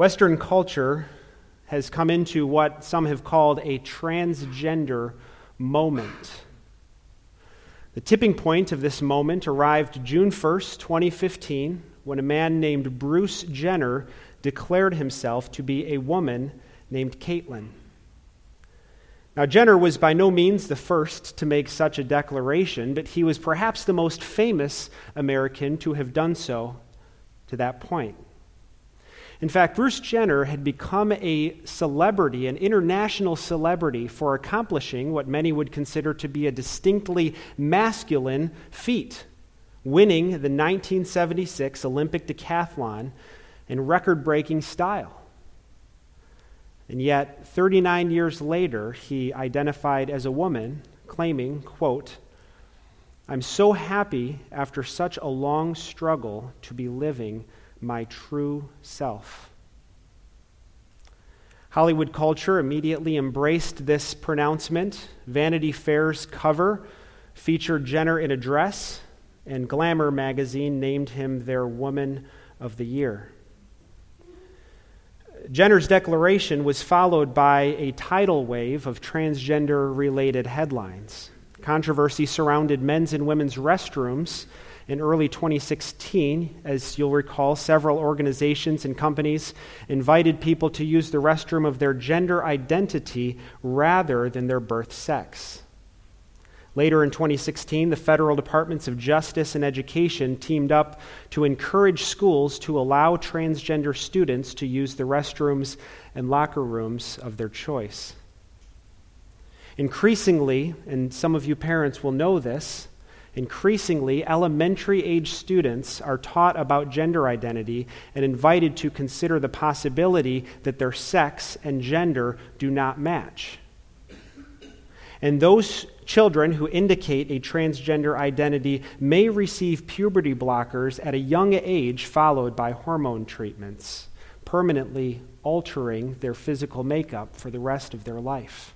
Western culture has come into what some have called a transgender moment. The tipping point of this moment arrived June 1st, 2015, when a man named Bruce Jenner declared himself to be a woman named Caitlyn. Now, Jenner was by no means the first to make such a declaration, but he was perhaps the most famous American to have done so to that point. In fact, Bruce Jenner had become a celebrity, an international celebrity, for accomplishing what many would consider to be a distinctly masculine feat winning the 1976 Olympic decathlon in record breaking style. And yet, 39 years later, he identified as a woman, claiming, quote, I'm so happy after such a long struggle to be living my true self. Hollywood culture immediately embraced this pronouncement. Vanity Fair's cover featured Jenner in a dress, and Glamour magazine named him their Woman of the Year. Jenner's declaration was followed by a tidal wave of transgender related headlines. Controversy surrounded men's and women's restrooms in early 2016. As you'll recall, several organizations and companies invited people to use the restroom of their gender identity rather than their birth sex. Later in 2016, the federal departments of justice and education teamed up to encourage schools to allow transgender students to use the restrooms and locker rooms of their choice. Increasingly, and some of you parents will know this, Increasingly, elementary age students are taught about gender identity and invited to consider the possibility that their sex and gender do not match. And those children who indicate a transgender identity may receive puberty blockers at a young age, followed by hormone treatments, permanently altering their physical makeup for the rest of their life.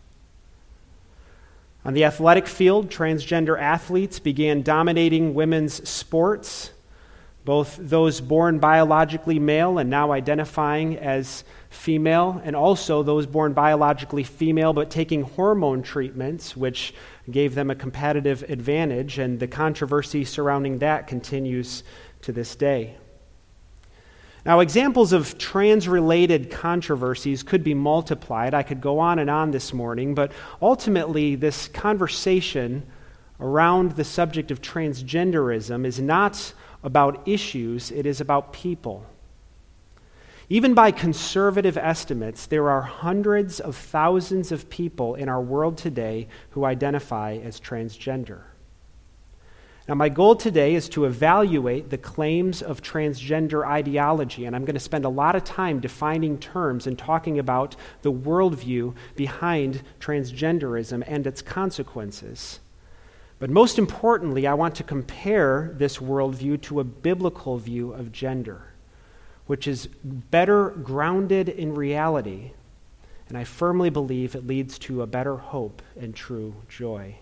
On the athletic field, transgender athletes began dominating women's sports, both those born biologically male and now identifying as female, and also those born biologically female but taking hormone treatments, which gave them a competitive advantage, and the controversy surrounding that continues to this day. Now, examples of trans related controversies could be multiplied. I could go on and on this morning, but ultimately, this conversation around the subject of transgenderism is not about issues, it is about people. Even by conservative estimates, there are hundreds of thousands of people in our world today who identify as transgender. Now, my goal today is to evaluate the claims of transgender ideology, and I'm going to spend a lot of time defining terms and talking about the worldview behind transgenderism and its consequences. But most importantly, I want to compare this worldview to a biblical view of gender, which is better grounded in reality, and I firmly believe it leads to a better hope and true joy.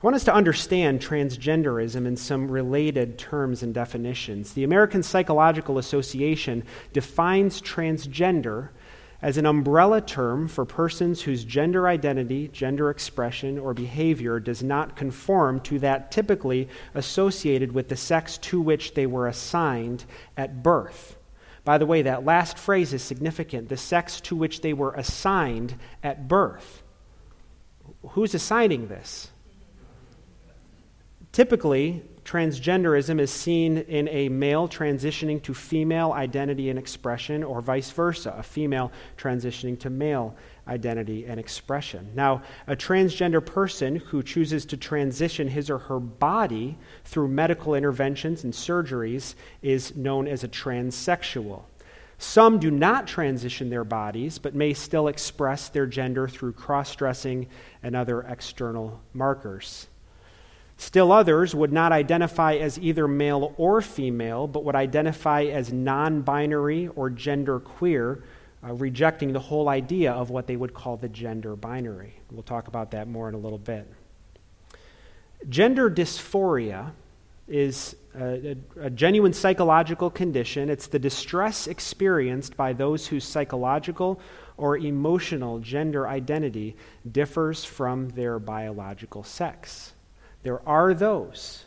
I want us to understand transgenderism in some related terms and definitions. The American Psychological Association defines transgender as an umbrella term for persons whose gender identity, gender expression, or behavior does not conform to that typically associated with the sex to which they were assigned at birth. By the way, that last phrase is significant the sex to which they were assigned at birth. Who's assigning this? Typically, transgenderism is seen in a male transitioning to female identity and expression, or vice versa, a female transitioning to male identity and expression. Now, a transgender person who chooses to transition his or her body through medical interventions and surgeries is known as a transsexual. Some do not transition their bodies, but may still express their gender through cross dressing and other external markers. Still others would not identify as either male or female, but would identify as non binary or gender queer, uh, rejecting the whole idea of what they would call the gender binary. We'll talk about that more in a little bit. Gender dysphoria is a, a, a, genuine psychological condition. It's the distress experienced by those whose psychological or emotional gender identity differs from their biological sex. There are those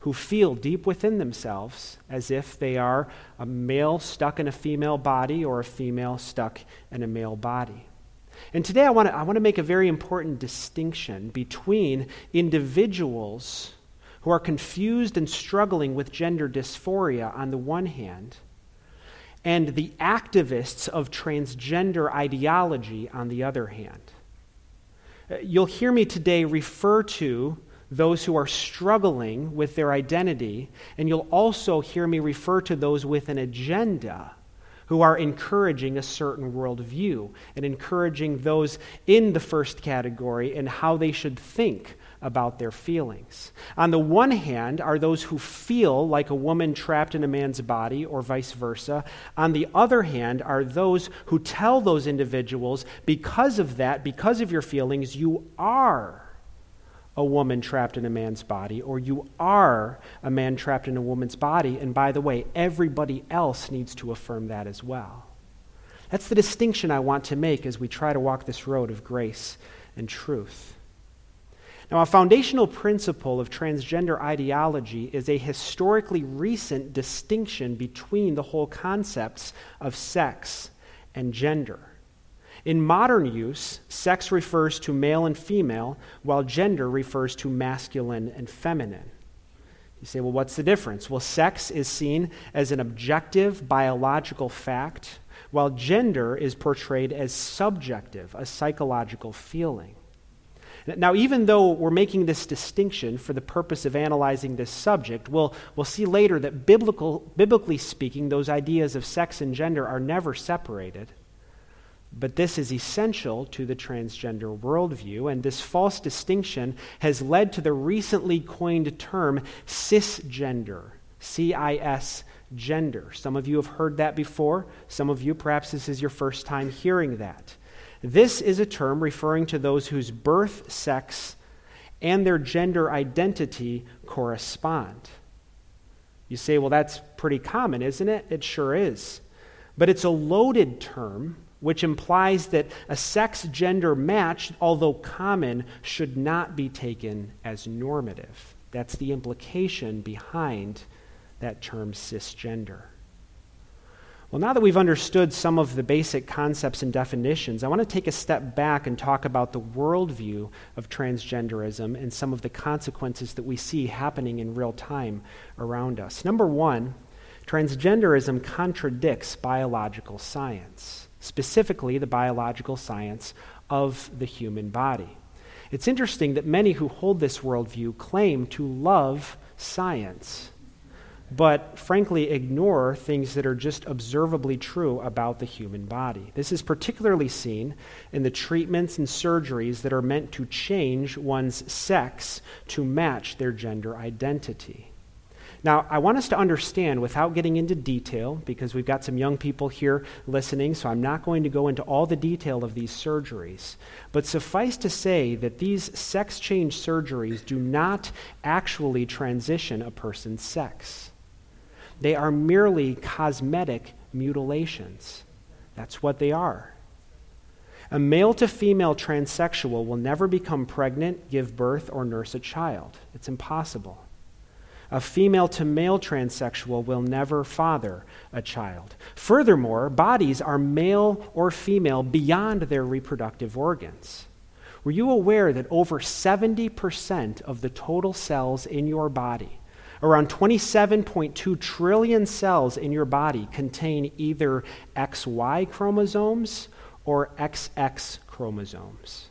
who feel deep within themselves as if they are a male stuck in a female body or a female stuck in a male body. And today I want to, I want to make a very important distinction between individuals who are confused and struggling with gender dysphoria on the one hand, and the activists of transgender ideology on the other hand. Uh, you'll hear me today refer to those who are struggling with their identity, and you'll also hear me refer to those with an agenda who are encouraging a certain worldview and encouraging those in the first category and how they should think about their feelings. On the one hand, are those who feel like a woman trapped in a man's body, or vice versa. On the other hand, are those who tell those individuals, because of that, because of your feelings, you are a woman trapped in a man's body, or you are a man trapped in a woman's body. And by the way, everybody else needs to affirm that as well. That's the distinction I want to make as we try to walk this road of grace and truth. Now, a foundational principle of transgender ideology is a historically recent distinction between the whole concepts of sex and gender. In modern use, sex refers to male and female, while gender refers to masculine and feminine. You say, well, what's the difference? Well, sex is seen as an objective biological fact, while gender is portrayed as subjective, a psychological feeling. Now, even though we're making this distinction for the purpose of analyzing this subject, we'll, we'll see later that biblical, biblically speaking, those ideas of sex and gender are never separated. But this is essential to the transgender worldview, and this false distinction has led to the recently coined term cisgender. C I S gender. Some of you have heard that before. Some of you, perhaps this is your first time hearing that. This is a term referring to those whose birth, sex, and their gender identity correspond. You say, well, that's pretty common, isn't it? It sure is. But it's a loaded term which implies that a sex gender match, although common, should not be taken as normative. That's the implication behind that term cisgender. Well, now that we've understood some of the basic concepts and definitions, I want to take a step back and talk about the worldview of transgenderism and some of the consequences that we see happening in real time around us. Number one, transgenderism contradicts biological science, specifically the biological science of the human body. It's interesting that many who hold this worldview claim to love science but frankly ignore things that are just observably true about the human body. This is particularly seen in the treatments and surgeries that are meant to change one's sex to match their gender identity. Now, I want us to understand without getting into detail, because we've got some young people here listening, so I'm not going to go into all the detail of these surgeries. But suffice to say that these sex change surgeries do not actually transition a person's sex. They are merely cosmetic mutilations. That's what they are. A male to female transsexual will never become pregnant, give birth, or nurse a child. It's impossible. A female to male transsexual will never father a child. Furthermore, bodies are male or female beyond their reproductive organs. Were you aware that over 70% of the total cells in your body Around 27.2 trillion cells in your body contain either XY chromosomes or XX chromosomes.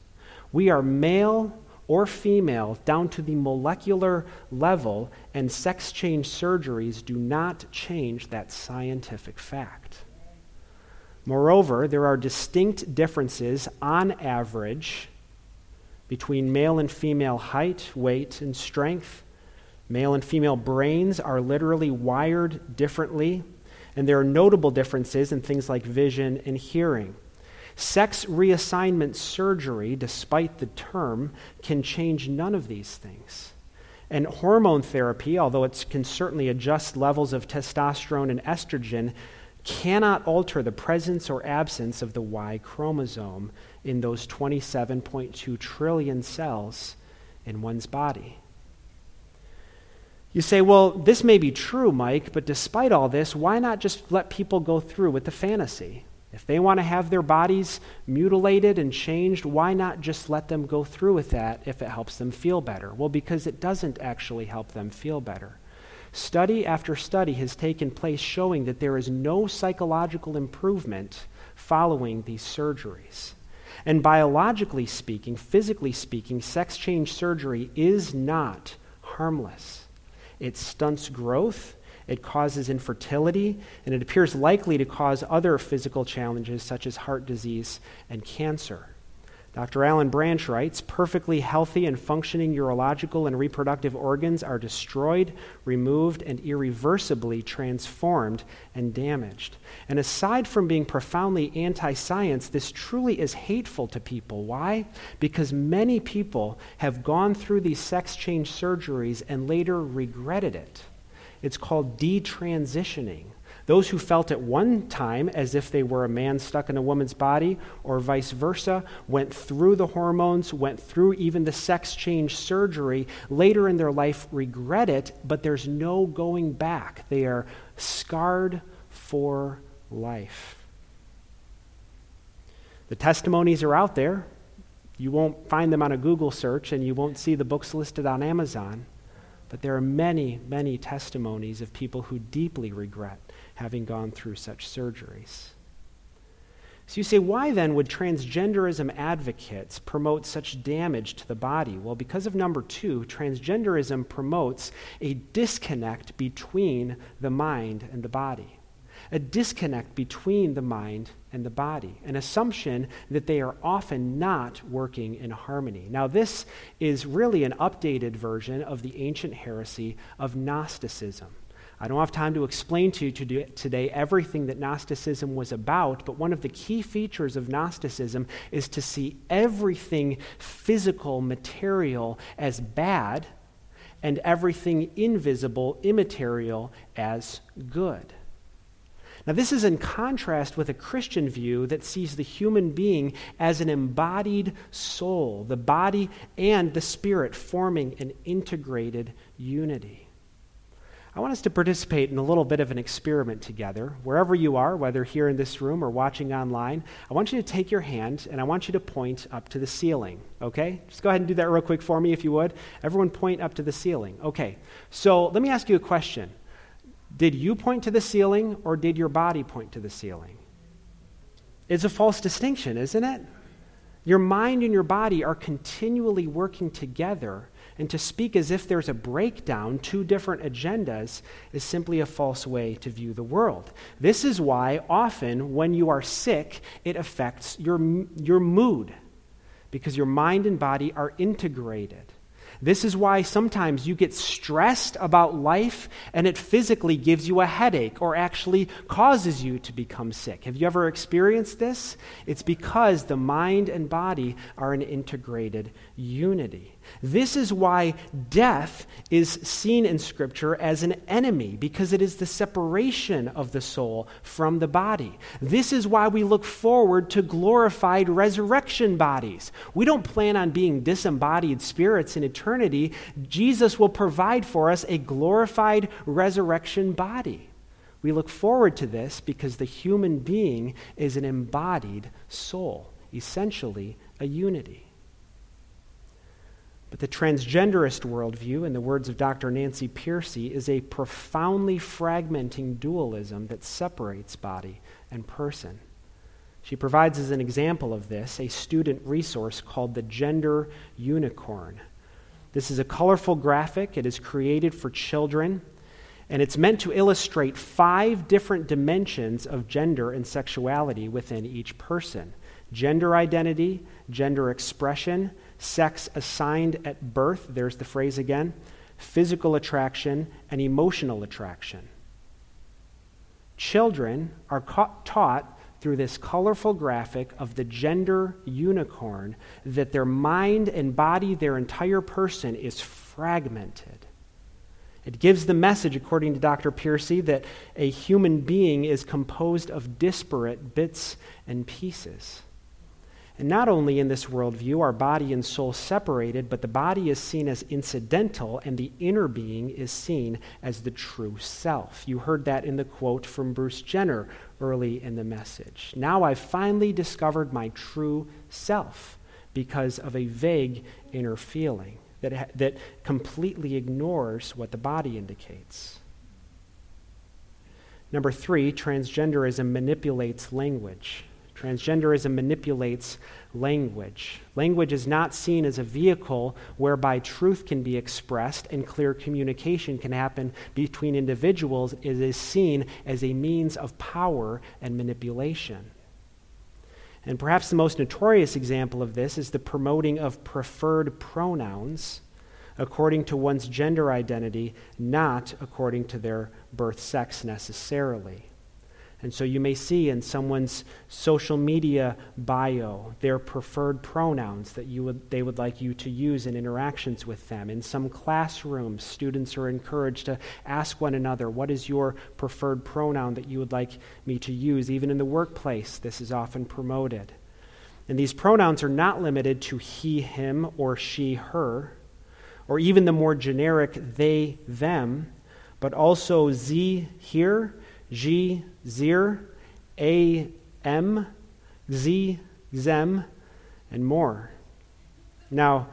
We are male or female down to the molecular level, and sex change surgeries do not change that scientific fact. Moreover, there are distinct differences on average between male and female height, weight, and strength Male and female brains are literally wired differently, and there are notable differences in things like vision and hearing. Sex reassignment surgery, despite the term, can change none of these things. And hormone therapy, although it can certainly adjust levels of testosterone and estrogen, cannot alter the presence or absence of the Y chromosome in those 27.2 trillion cells in one's body. You say, well, this may be true, Mike, but despite all this, why not just let people go through with the fantasy? If they want to have their bodies mutilated and changed, why not just let them go through with that if it helps them feel better? Well, because it doesn't actually help them feel better. Study after study has taken place showing that there is no psychological improvement following these surgeries. And biologically speaking, physically speaking, sex change surgery is not harmless. It stunts growth, it causes infertility, and it appears likely to cause other physical challenges such as heart disease and cancer. Dr. Alan Branch writes perfectly healthy and functioning urological and reproductive organs are destroyed, removed, and irreversibly transformed and damaged. And aside from being profoundly anti science, this truly is hateful to people. Why? Because many people have gone through these sex change surgeries and later regretted it. It's called detransitioning. Those who felt at one time as if they were a man stuck in a woman's body, or vice versa, went through the hormones, went through even the sex change surgery, later in their life regret it, but there's no going back. They are scarred for life. The testimonies are out there. You won't find them on a Google search, and you won't see the books listed on Amazon. But there are many, many testimonies of people who deeply regret having gone through such surgeries. So you say, why then would transgenderism advocates promote such damage to the body? Well, because of number two, transgenderism promotes a disconnect between the mind and the body. A disconnect between the mind and the body, an assumption that they are often not working in harmony. Now, this is really an updated version of the ancient heresy of Gnosticism. I don't have time to explain to you today everything that Gnosticism was about, but one of the key features of Gnosticism is to see everything physical, material, as bad, and everything invisible, immaterial, as good. Now, this is in contrast with a Christian view that sees the human being as an embodied soul, the body and the spirit forming an integrated unity. I want us to participate in a little bit of an experiment together. Wherever you are, whether here in this room or watching online, I want you to take your hand and I want you to point up to the ceiling, okay? Just go ahead and do that real quick for me if you would. Everyone point up to the ceiling. Okay, so let me ask you a question. Did you point to the ceiling or did your body point to the ceiling? It's a false distinction, isn't it? Your mind and your body are continually working together and to speak as if there's a breakdown, two different agendas, is simply a false way to view the world. This is why often when you are sick, it affects your, your mood, because your mind and body are integrated. This is why sometimes you get stressed about life and it physically gives you a headache or actually causes you to become sick. Have you ever experienced this? It's because the mind and body are an integrated unity. This is why death is seen in Scripture as an enemy, because it is the separation of the soul from the body. This is why we look forward to glorified resurrection bodies. We don't plan on being disembodied spirits in eternity. Jesus will provide for us a glorified resurrection body. We look forward to this because the human being is an embodied soul, essentially a unity. But the transgenderist worldview, in the words of Dr. Nancy Pearcey, is a profoundly fragmenting dualism that separates body and person. She provides as an example of this a student resource called the Gender Unicorn. This is a colorful graphic. It is created for children, and it's meant to illustrate five different dimensions of gender and sexuality within each person gender identity, gender expression, sex assigned at birth, there's the phrase again, physical attraction, and emotional attraction. Children are taught through this colorful graphic of the gender unicorn that their mind and body, their entire person, is fragmented. It gives the message, according to Dr. Pearcey, that a human being is composed of disparate bits and pieces. And not only in this worldview are body and soul separated, but the body is seen as incidental and the inner being is seen as the true self. You heard that in the quote from Bruce Jenner early in the message. Now I've finally discovered my true self because of a vague inner feeling that, that completely ignores what the body indicates. Number three, transgenderism manipulates language. Transgenderism manipulates language. Language is not seen as a vehicle whereby truth can be expressed and clear communication can happen between individuals. It is seen as a means of power and manipulation. And perhaps the most notorious example of this is the promoting of preferred pronouns according to one's gender identity, not according to their birth sex necessarily. And so you may see in someone's social media bio their preferred pronouns that you would, they would like you to use in interactions with them. In some classrooms, students are encouraged to ask one another, What is your preferred pronoun that you would like me to use? Even in the workplace, this is often promoted. And these pronouns are not limited to he, him, or she, her, or even the more generic they, them, but also z, here G, Zir, A, M, Z, Zem, and more. Now,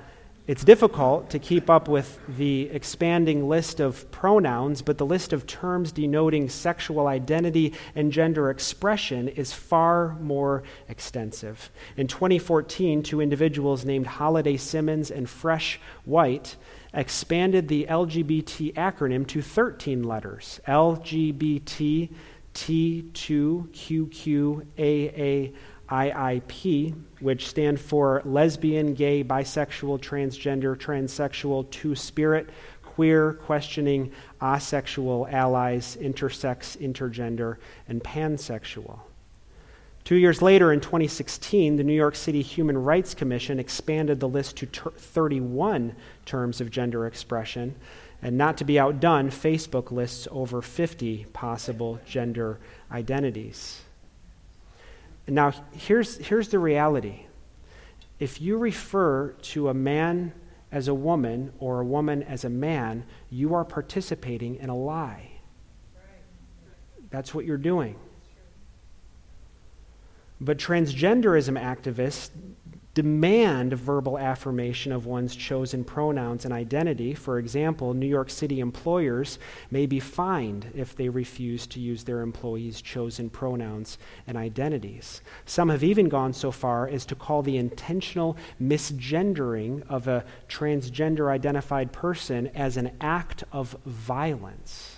it's difficult to keep up with the expanding list of pronouns, but the list of terms denoting sexual identity and gender expression is far more extensive. In 2014, two individuals named Holiday Simmons and Fresh White expanded the LGBT acronym to 13 letters LGBT T2QQAAIIP, which stand for lesbian, gay, bisexual, transgender, transsexual, two spirit, queer, questioning, asexual, allies, intersex, intergender, and pansexual. Two years later, in 2016, the New York City Human Rights Commission expanded the list to ter- 31 terms of gender expression. And not to be outdone, Facebook lists over 50 possible gender identities. Now, here's, here's the reality if you refer to a man as a woman or a woman as a man, you are participating in a lie. That's what you're doing. But transgenderism activists demand verbal affirmation of one's chosen pronouns and identity. For example, New York City employers may be fined if they refuse to use their employees' chosen pronouns and identities. Some have even gone so far as to call the intentional misgendering of a transgender identified person as an act of violence,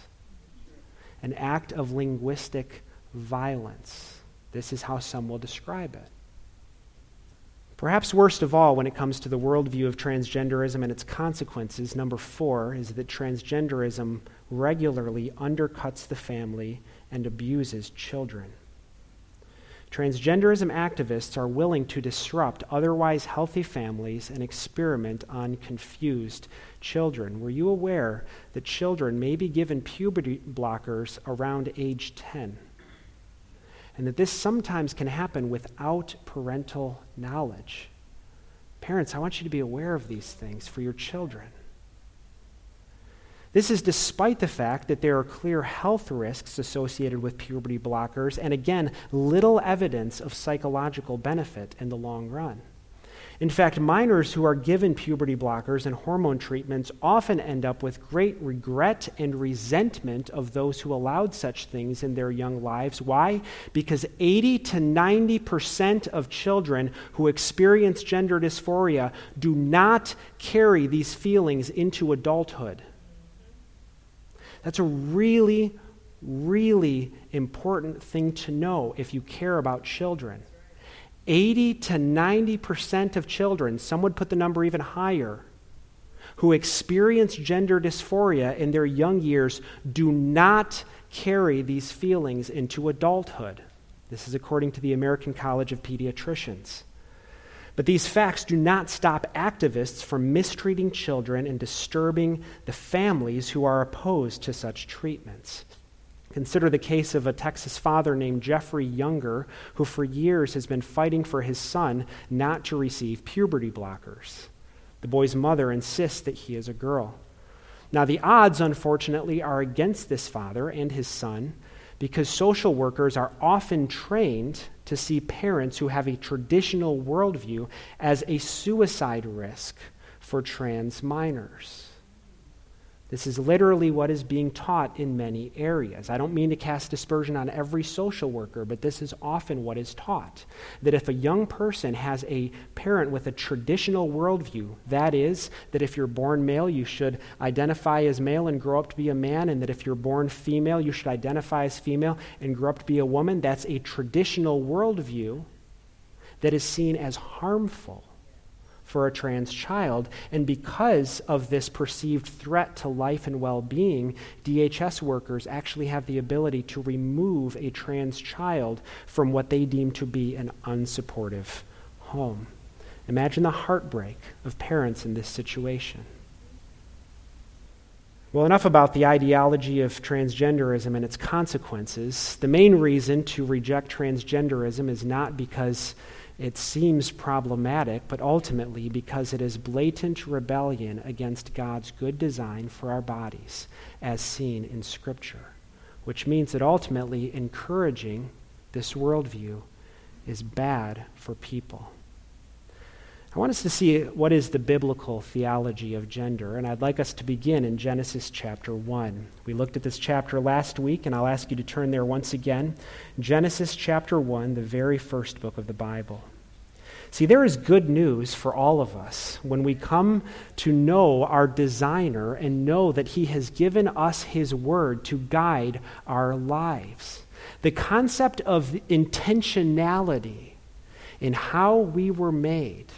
an act of linguistic violence. This is how some will describe it. Perhaps worst of all, when it comes to the worldview of transgenderism and its consequences, number four is that transgenderism regularly undercuts the family and abuses children. Transgenderism activists are willing to disrupt otherwise healthy families and experiment on confused children. Were you aware that children may be given puberty blockers around age 10? And that this sometimes can happen without parental knowledge. Parents, I want you to be aware of these things for your children. This is despite the fact that there are clear health risks associated with puberty blockers, and again, little evidence of psychological benefit in the long run. In fact, minors who are given puberty blockers and hormone treatments often end up with great regret and resentment of those who allowed such things in their young lives. Why? Because 80 to 90% of children who experience gender dysphoria do not carry these feelings into adulthood. That's a really, really important thing to know if you care about children. 80 to 90% of children, some would put the number even higher, who experience gender dysphoria in their young years do not carry these feelings into adulthood. This is according to the American College of Pediatricians. But these facts do not stop activists from mistreating children and disturbing the families who are opposed to such treatments. Consider the case of a Texas father named Jeffrey Younger, who for years has been fighting for his son not to receive puberty blockers. The boy's mother insists that he is a girl. Now, the odds, unfortunately, are against this father and his son because social workers are often trained to see parents who have a traditional worldview as a suicide risk for trans minors. This is literally what is being taught in many areas. I don't mean to cast dispersion on every social worker, but this is often what is taught. That if a young person has a parent with a traditional worldview, that is, that if you're born male, you should identify as male and grow up to be a man, and that if you're born female, you should identify as female and grow up to be a woman, that's a traditional worldview that is seen as harmful for a trans child. And because of this perceived threat to life and well being, DHS workers actually have the ability to remove a trans child from what they deem to be an unsupportive home. Imagine the heartbreak of parents in this situation. Well, enough about the ideology of transgenderism and its consequences. The main reason to reject transgenderism is not because it seems problematic, but ultimately because it is blatant rebellion against God's good design for our bodies, as seen in Scripture, which means that ultimately encouraging this worldview is bad for people. I want us to see what is the biblical theology of gender, and I'd like us to begin in Genesis chapter 1. We looked at this chapter last week, and I'll ask you to turn there once again. Genesis chapter 1, the very first book of the Bible. See, there is good news for all of us when we come to know our designer and know that he has given us his word to guide our lives. The concept of intentionality in how we were made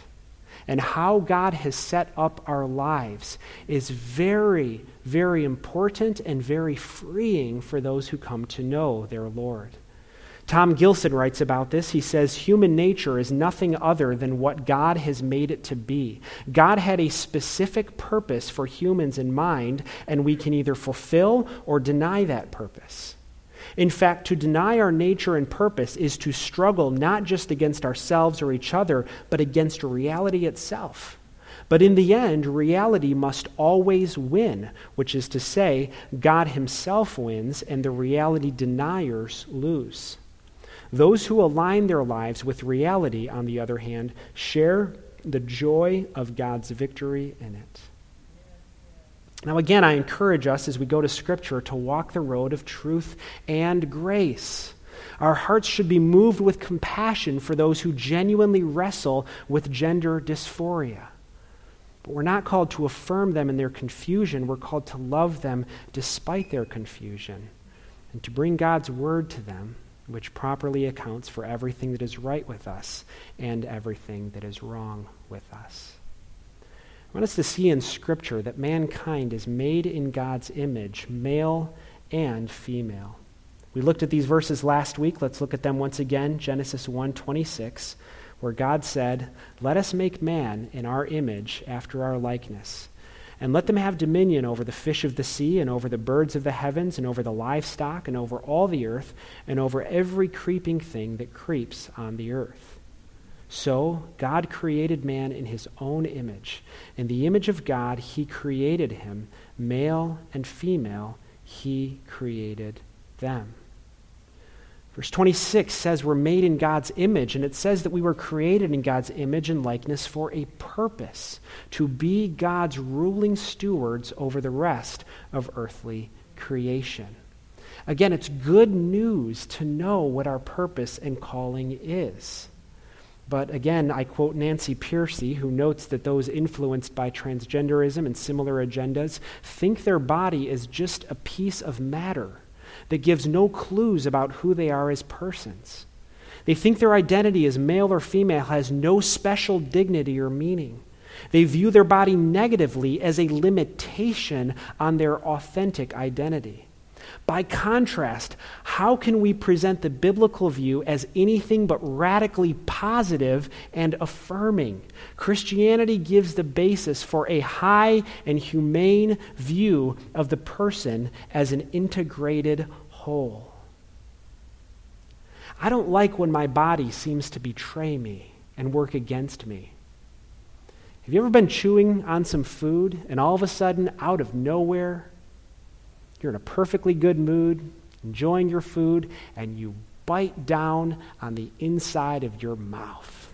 and how God has set up our lives is very, very important and very freeing for those who come to know their Lord. Tom Gilson writes about this. He says, Human nature is nothing other than what God has made it to be. God had a specific purpose for humans in mind, and we can either fulfill or deny that purpose. In fact, to deny our nature and purpose is to struggle not just against ourselves or each other, but against reality itself. But in the end, reality must always win, which is to say, God Himself wins and the reality deniers lose. Those who align their lives with reality, on the other hand, share the joy of God's victory in it. Now, again, I encourage us as we go to Scripture to walk the road of truth and grace. Our hearts should be moved with compassion for those who genuinely wrestle with gender dysphoria. But we're not called to affirm them in their confusion. We're called to love them despite their confusion and to bring God's word to them, which properly accounts for everything that is right with us and everything that is wrong with us. Want us to see in Scripture that mankind is made in God's image, male and female. We looked at these verses last week. Let's look at them once again. Genesis 1:26, where God said, "Let us make man in our image after our likeness." And let them have dominion over the fish of the sea, and over the birds of the heavens, and over the livestock, and over all the earth, and over every creeping thing that creeps on the earth. So God created man in his own image. In the image of God, he created him. Male and female, he created them. Verse 26 says we're made in God's image, and it says that we were created in God's image and likeness for a purpose to be God's ruling stewards over the rest of earthly creation. Again, it's good news to know what our purpose and calling is. But again, I quote Nancy Pearcey, who notes that those influenced by transgenderism and similar agendas think their body is just a piece of matter that gives no clues about who they are as persons. They think their identity as male or female has no special dignity or meaning. They view their body negatively as a limitation on their authentic identity. By contrast, how can we present the biblical view as anything but radically positive and affirming? Christianity gives the basis for a high and humane view of the person as an integrated whole. I don't like when my body seems to betray me and work against me. Have you ever been chewing on some food and all of a sudden, out of nowhere, you're in a perfectly good mood, enjoying your food, and you bite down on the inside of your mouth.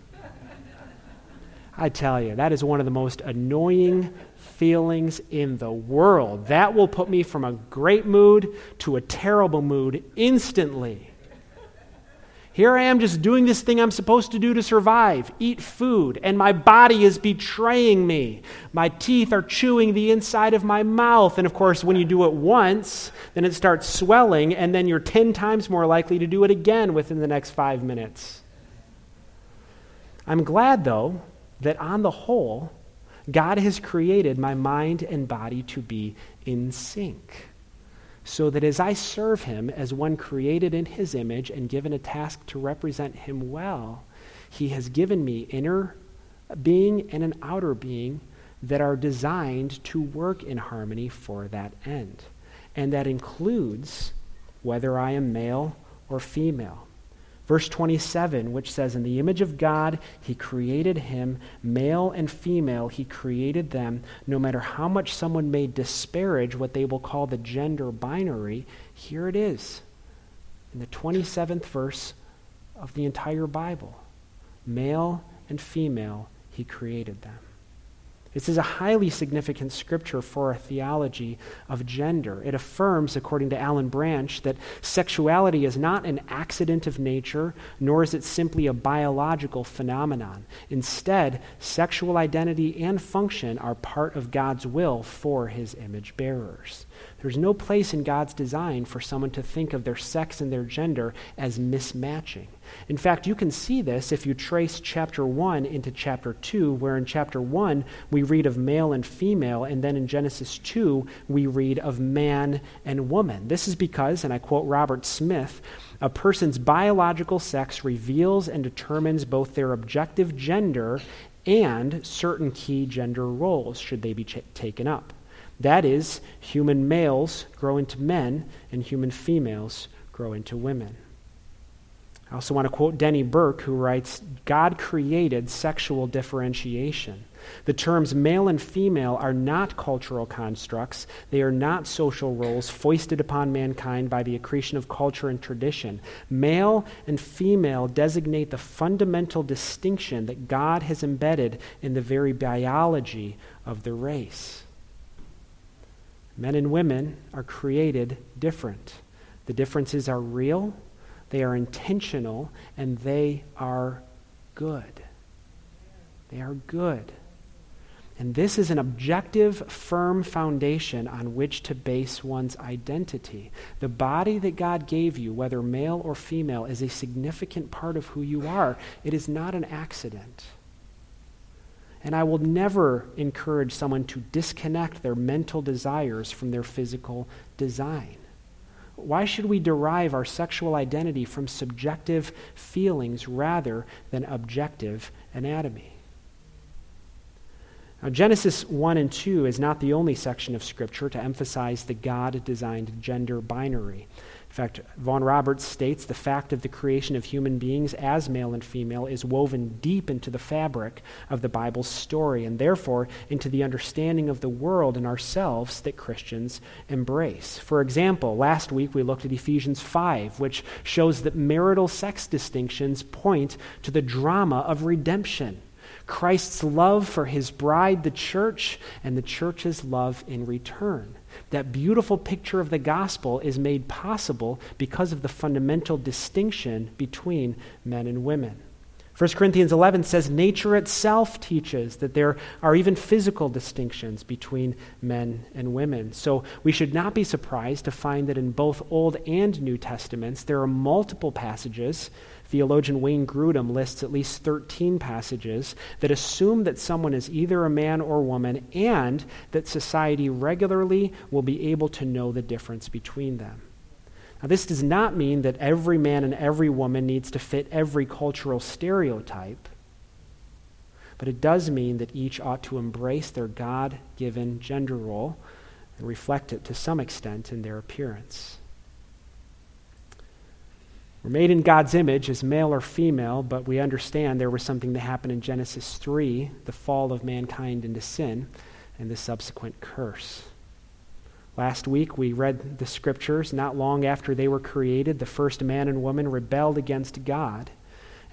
I tell you, that is one of the most annoying feelings in the world. That will put me from a great mood to a terrible mood instantly. Here I am just doing this thing I'm supposed to do to survive eat food, and my body is betraying me. My teeth are chewing the inside of my mouth. And of course, when you do it once, then it starts swelling, and then you're 10 times more likely to do it again within the next five minutes. I'm glad, though, that on the whole, God has created my mind and body to be in sync so that as I serve him as one created in his image and given a task to represent him well, he has given me inner being and an outer being that are designed to work in harmony for that end. And that includes whether I am male or female. Verse 27, which says, In the image of God, he created him, male and female, he created them. No matter how much someone may disparage what they will call the gender binary, here it is in the 27th verse of the entire Bible. Male and female, he created them. This is a highly significant scripture for a theology of gender. It affirms, according to Alan Branch, that sexuality is not an accident of nature, nor is it simply a biological phenomenon. Instead, sexual identity and function are part of God's will for his image bearers. There's no place in God's design for someone to think of their sex and their gender as mismatching. In fact, you can see this if you trace chapter 1 into chapter 2, where in chapter 1 we read of male and female, and then in Genesis 2 we read of man and woman. This is because, and I quote Robert Smith, a person's biological sex reveals and determines both their objective gender and certain key gender roles, should they be ch- taken up. That is, human males grow into men and human females grow into women. I also want to quote Denny Burk, who writes God created sexual differentiation. The terms male and female are not cultural constructs. They are not social roles foisted upon mankind by the accretion of culture and tradition. Male and female designate the fundamental distinction that God has embedded in the very biology of the race. Men and women are created different. The differences are real, they are intentional, and they are good. They are good. And this is an objective, firm foundation on which to base one's identity. The body that God gave you, whether male or female, is a significant part of who you are. It is not an accident. And I will never encourage someone to disconnect their mental desires from their physical design. Why should we derive our sexual identity from subjective feelings rather than objective anatomy? Now, Genesis 1 and 2 is not the only section of Scripture to emphasize the God designed gender binary. In fact, Vaughan Roberts states the fact of the creation of human beings as male and female is woven deep into the fabric of the Bible's story and therefore into the understanding of the world and ourselves that Christians embrace. For example, last week we looked at Ephesians 5, which shows that marital sex distinctions point to the drama of redemption. Christ's love for his bride, the church, and the church's love in return. That beautiful picture of the gospel is made possible because of the fundamental distinction between men and women. 1 Corinthians 11 says nature itself teaches that there are even physical distinctions between men and women. So we should not be surprised to find that in both Old and New Testaments there are multiple passages. Theologian Wayne Grudem lists at least 13 passages that assume that someone is either a man or woman and that society regularly will be able to know the difference between them. Now, this does not mean that every man and every woman needs to fit every cultural stereotype, but it does mean that each ought to embrace their God given gender role and reflect it to some extent in their appearance. We're made in God's image as male or female, but we understand there was something that happened in Genesis 3, the fall of mankind into sin, and the subsequent curse. Last week, we read the scriptures. Not long after they were created, the first man and woman rebelled against God,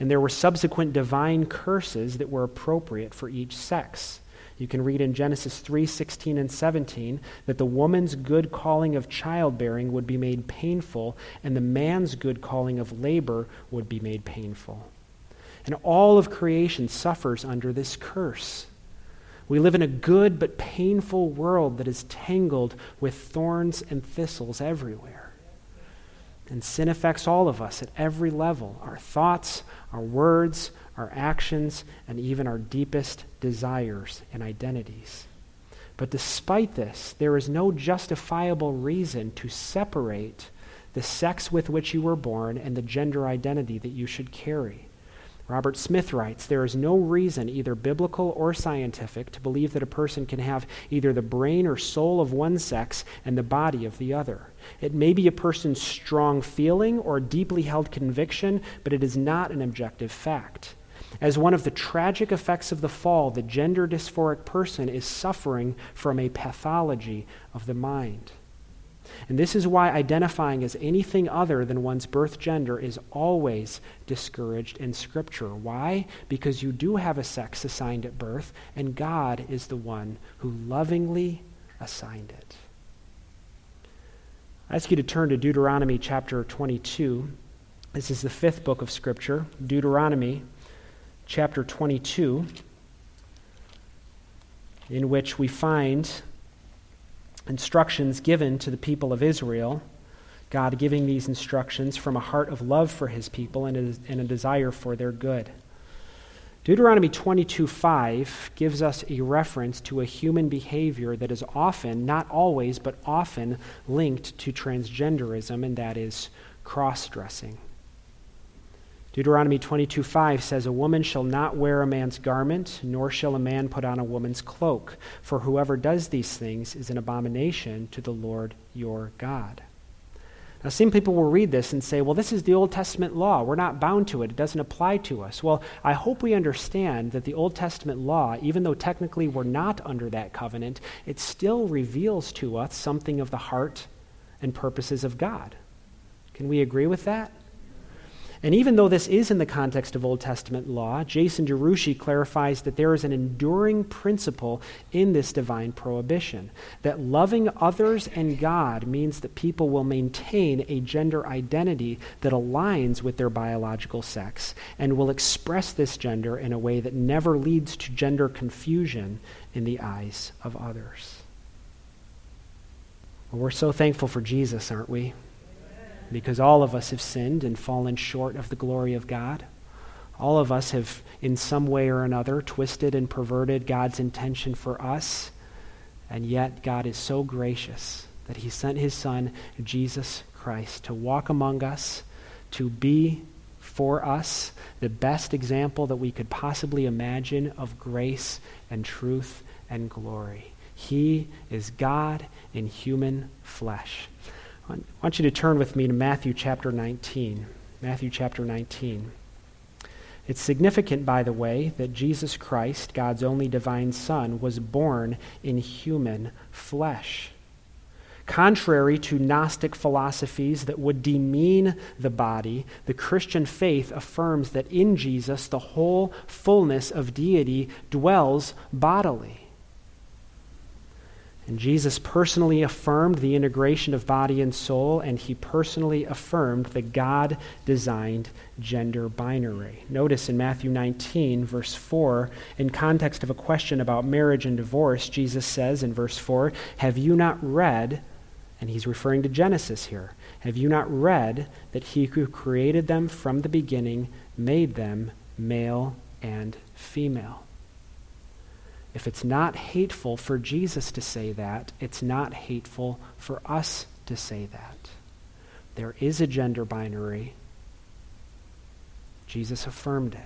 and there were subsequent divine curses that were appropriate for each sex. You can read in Genesis 3 16 and 17 that the woman's good calling of childbearing would be made painful, and the man's good calling of labor would be made painful. And all of creation suffers under this curse. We live in a good but painful world that is tangled with thorns and thistles everywhere. And sin affects all of us at every level our thoughts, our words, our actions, and even our deepest desires and identities. But despite this, there is no justifiable reason to separate the sex with which you were born and the gender identity that you should carry. Robert Smith writes There is no reason, either biblical or scientific, to believe that a person can have either the brain or soul of one sex and the body of the other. It may be a person's strong feeling or deeply held conviction, but it is not an objective fact. As one of the tragic effects of the fall, the gender dysphoric person is suffering from a pathology of the mind. And this is why identifying as anything other than one's birth gender is always discouraged in Scripture. Why? Because you do have a sex assigned at birth, and God is the one who lovingly assigned it. I ask you to turn to Deuteronomy chapter 22. This is the fifth book of Scripture, Deuteronomy chapter 22, in which we find instructions given to the people of Israel, God giving these instructions from a heart of love for his people and a, and a desire for their good. Deuteronomy 22:5 gives us a reference to a human behavior that is often, not always, but often linked to transgenderism, and that is cross dressing. Deuteronomy 22:5 says, A woman shall not wear a man's garment, nor shall a man put on a woman's cloak, for whoever does these things is an abomination to the Lord your God. Now, some people will read this and say, well, this is the Old Testament law. We're not bound to it. It doesn't apply to us. Well, I hope we understand that the Old Testament law, even though technically we're not under that covenant, it still reveals to us something of the heart and purposes of God. Can we agree with that? And even though this is in the context of Old Testament law, Jason DeRouchie clarifies that there is an enduring principle in this divine prohibition that loving others and God means that people will maintain a gender identity that aligns with their biological sex and will express this gender in a way that never leads to gender confusion in the eyes of others. Well, we're so thankful for Jesus, aren't we? Because all of us have sinned and fallen short of the glory of God. All of us have, in some way or another, twisted and perverted God's intention for us. And yet, God is so gracious that He sent His Son, Jesus Christ, to walk among us, to be for us the best example that we could possibly imagine of grace and truth and glory. He is God in human flesh. I want you to turn with me to Matthew chapter 19. Matthew chapter 19. It's significant, by the way, that Jesus Christ, God's only divine Son, was born in human flesh. Contrary to Gnostic philosophies that would demean the body, the Christian faith affirms that in Jesus the whole fullness of deity dwells bodily. And Jesus personally affirmed the integration of body and soul, and he personally affirmed the God designed gender binary. Notice in Matthew 19, verse 4, in context of a question about marriage and divorce, Jesus says in verse 4, Have you not read, and he's referring to Genesis here, have you not read that he who created them from the beginning made them male and female? If it's not hateful for Jesus to say that, it's not hateful for us to say that. There is a gender binary. Jesus affirmed it.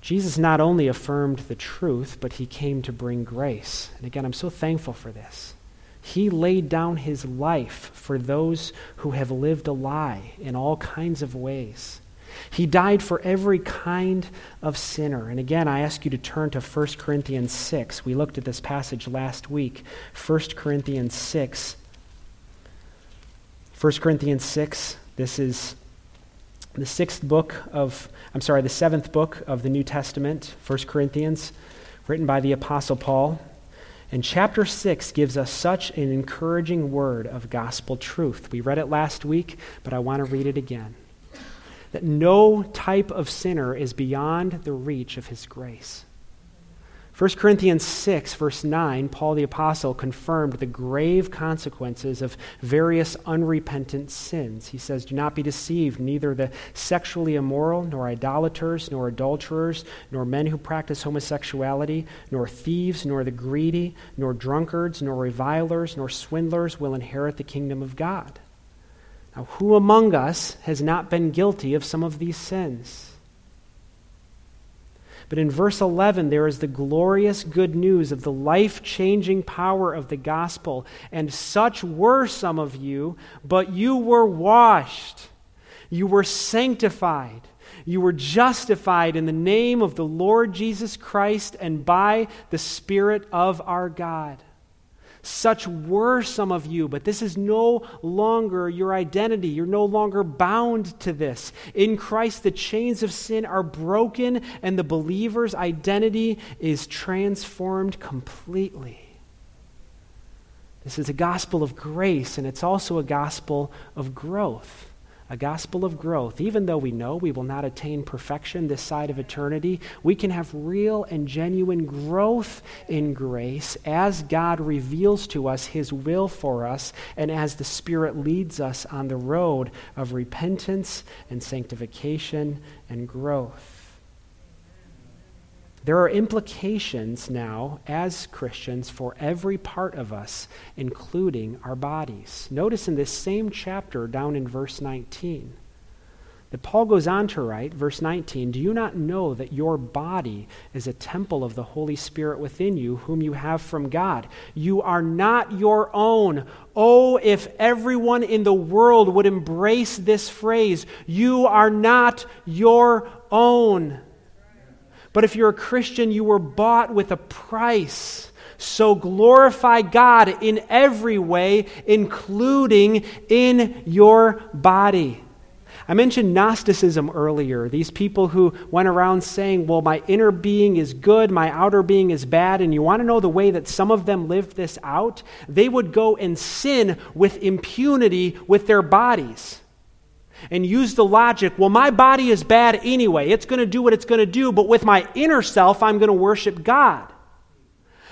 Jesus not only affirmed the truth, but he came to bring grace. And again, I'm so thankful for this. He laid down his life for those who have lived a lie in all kinds of ways. He died for every kind of sinner. And again, I ask you to turn to 1 Corinthians 6. We looked at this passage last week. 1 Corinthians 6. 1 Corinthians 6, this is the sixth book of, I'm sorry, the seventh book of the New Testament, 1 Corinthians, written by the Apostle Paul. And chapter 6 gives us such an encouraging word of gospel truth. We read it last week, but I want to read it again that no type of sinner is beyond the reach of his grace. 1 Corinthians 6, verse 9, Paul the Apostle confirmed the grave consequences of various unrepentant sins. He says, Do not be deceived, neither the sexually immoral, nor idolaters, nor adulterers, nor men who practice homosexuality, nor thieves, nor the greedy, nor drunkards, nor revilers, nor swindlers will inherit the kingdom of God. Now, who among us has not been guilty of some of these sins? But in verse 11, there is the glorious good news of the life changing power of the gospel. And such were some of you, but you were washed, you were sanctified. You were justified in the name of the Lord Jesus Christ and by the Spirit of our God. Such were some of you, but this is no longer your identity. You're no longer bound to this. In Christ, the chains of sin are broken, and the believer's identity is transformed completely. This is a gospel of grace, and it's also a gospel of growth a gospel of growth. Even though we know we will not attain perfection this side of eternity, we can have real and genuine growth in grace as God reveals to us his will for us and as the Spirit leads us on the road of repentance and sanctification and growth. There are implications now as Christians for every part of us, including our bodies. Notice in this same chapter, down in verse 19, that Paul goes on to write, verse 19, Do you not know that your body is a temple of the Holy Spirit within you, whom you have from God? You are not your own. Oh, if everyone in the world would embrace this phrase, You are not your own. But if you're a Christian, you were bought with a price. So glorify God in every way, including in your body. I mentioned Gnosticism earlier. These people who went around saying, well, my inner being is good, my outer being is bad. And you want to know the way that some of them lived this out? They would go and sin with impunity with their bodies and use the logic well, my body is bad anyway. It's going to do what it's going to do, but with my inner self, I'm going to worship God.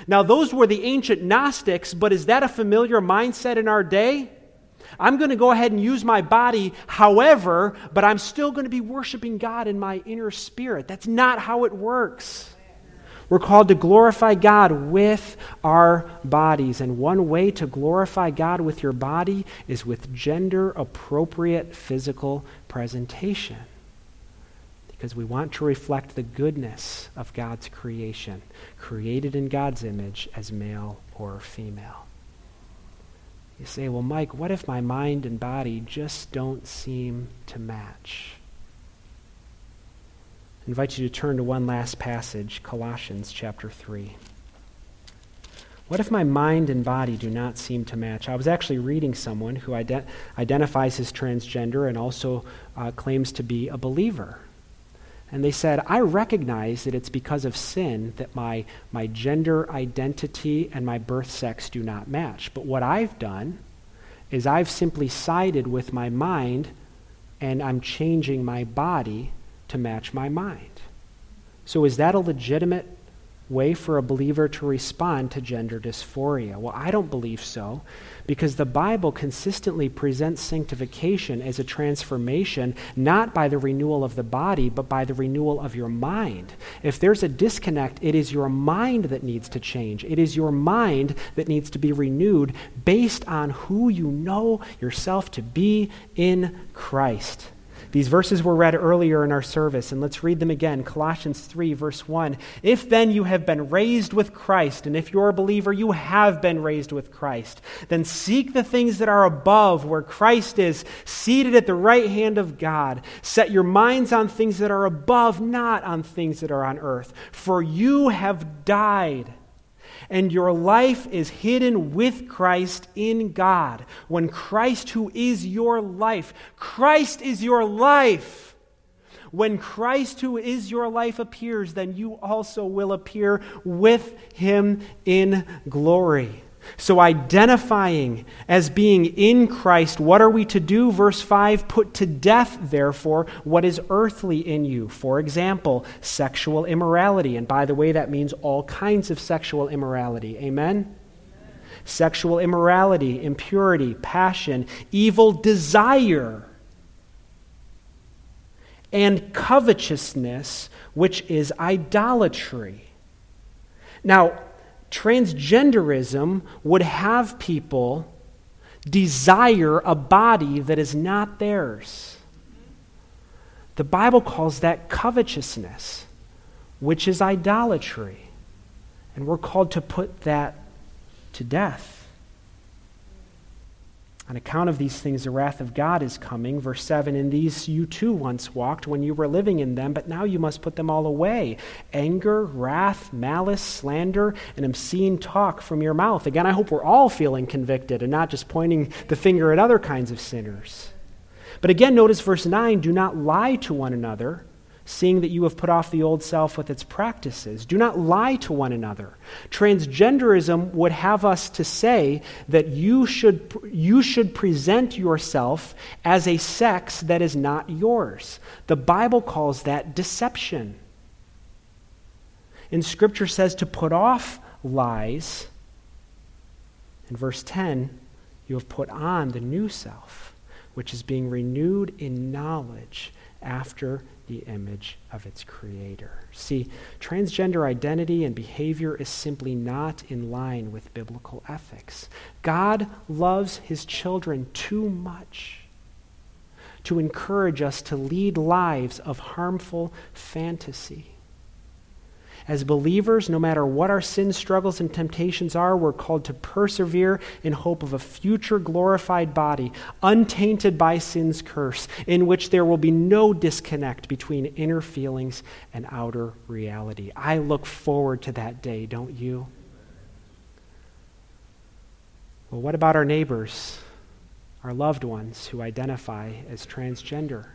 Now, those were the ancient Gnostics, but is that a familiar mindset in our day? I'm going to go ahead and use my body, however, but I'm still going to be worshiping God in my inner spirit. That's not how it works. We're called to glorify God with our bodies. And one way to glorify God with your body is with gender appropriate physical presentation. Because we want to reflect the goodness of God's creation, created in God's image as male or female. You say, well, Mike, what if my mind and body just don't seem to match? I invite you to turn to one last passage, Colossians chapter 3. What if my mind and body do not seem to match? I was actually reading someone who ident- identifies as transgender and also uh, claims to be a believer. And they said, I recognize that it's because of sin that my, my gender identity and my birth sex do not match. But what I've done is I've simply sided with my mind and I'm changing my body to match my mind. So, is that a legitimate way for a believer to respond to gender dysphoria? Well, I don't believe so, because the Bible consistently presents sanctification as a transformation not by the renewal of the body, but by the renewal of your mind. If there's a disconnect, it is your mind that needs to change. It is your mind that needs to be renewed based on who you know yourself to be in Christ. These verses were read earlier in our service, and let's read them again. Colossians 3, verse 1. If then you have been raised with Christ, and if you're a believer, you have been raised with Christ, then seek the things that are above, where Christ is, seated at the right hand of God. Set your minds on things that are above, not on things that are on earth. For you have died and your life is hidden with Christ in God. When Christ, who is your life, Christ is your life. When Christ, who is your life, appears, then you also will appear with him in glory. So, identifying as being in Christ, what are we to do? Verse 5 Put to death, therefore, what is earthly in you. For example, sexual immorality. And by the way, that means all kinds of sexual immorality. Amen? Sexual immorality, impurity, passion, evil desire, and covetousness, which is idolatry. Now, transgenderism would have people desire a body that is not theirs. The Bible calls that covetousness, which is idolatry. And we're called to put that to death. On account of these things, the wrath of God is coming. Verse 7 In these you too once walked when you were living in them, but now you must put them all away anger, wrath, malice, slander, and obscene talk from your mouth. Again, I hope we're all feeling convicted and not just pointing the finger at other kinds of sinners. But again, notice verse 9 do not lie to one another seeing that you have put off the old self with its practices. Do not lie to one another. Transgenderism would have us to say that you should, you should present yourself as a sex that is not yours. The Bible calls that deception. And Scripture says to put off lies. In verse 10, you have put on the new self, which is being renewed in knowledge after the image of its creator. See, transgender identity and behavior is simply not in line with biblical ethics. God loves his children too much to encourage us to lead lives of harmful fantasy. As believers, no matter what our sin struggles and temptations are, we're called to persevere in hope of a future glorified body, untainted by sin's curse, in which there will be no disconnect between inner feelings and outer reality. I look forward to that day, don't you? Well, what about our neighbors, our loved ones who identify as transgender?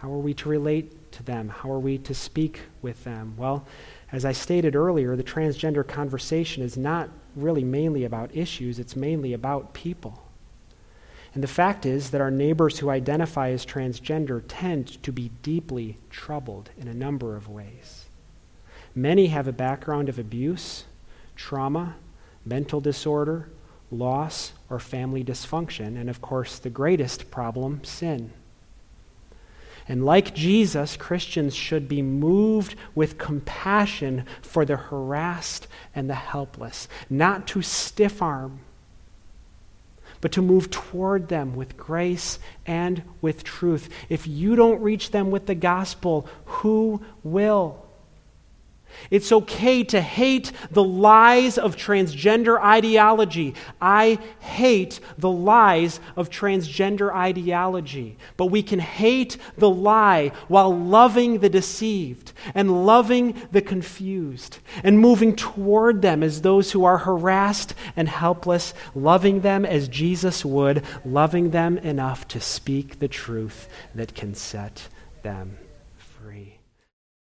How are we to relate to them? How are we to speak with them? Well, as I stated earlier, the transgender conversation is not really mainly about issues, it's mainly about people. And the fact is that our neighbors who identify as transgender tend to be deeply troubled in a number of ways. Many have a background of abuse, trauma, mental disorder, loss, or family dysfunction, and of course, the greatest problem, sin. And like Jesus, Christians should be moved with compassion for the harassed and the helpless, not to stiff arm, but to move toward them with grace and with truth. If you don't reach them with the gospel, who will? It's okay to hate the lies of transgender ideology. I hate the lies of transgender ideology. But we can hate the lie while loving the deceived and loving the confused and moving toward them as those who are harassed and helpless, loving them as Jesus would, loving them enough to speak the truth that can set them.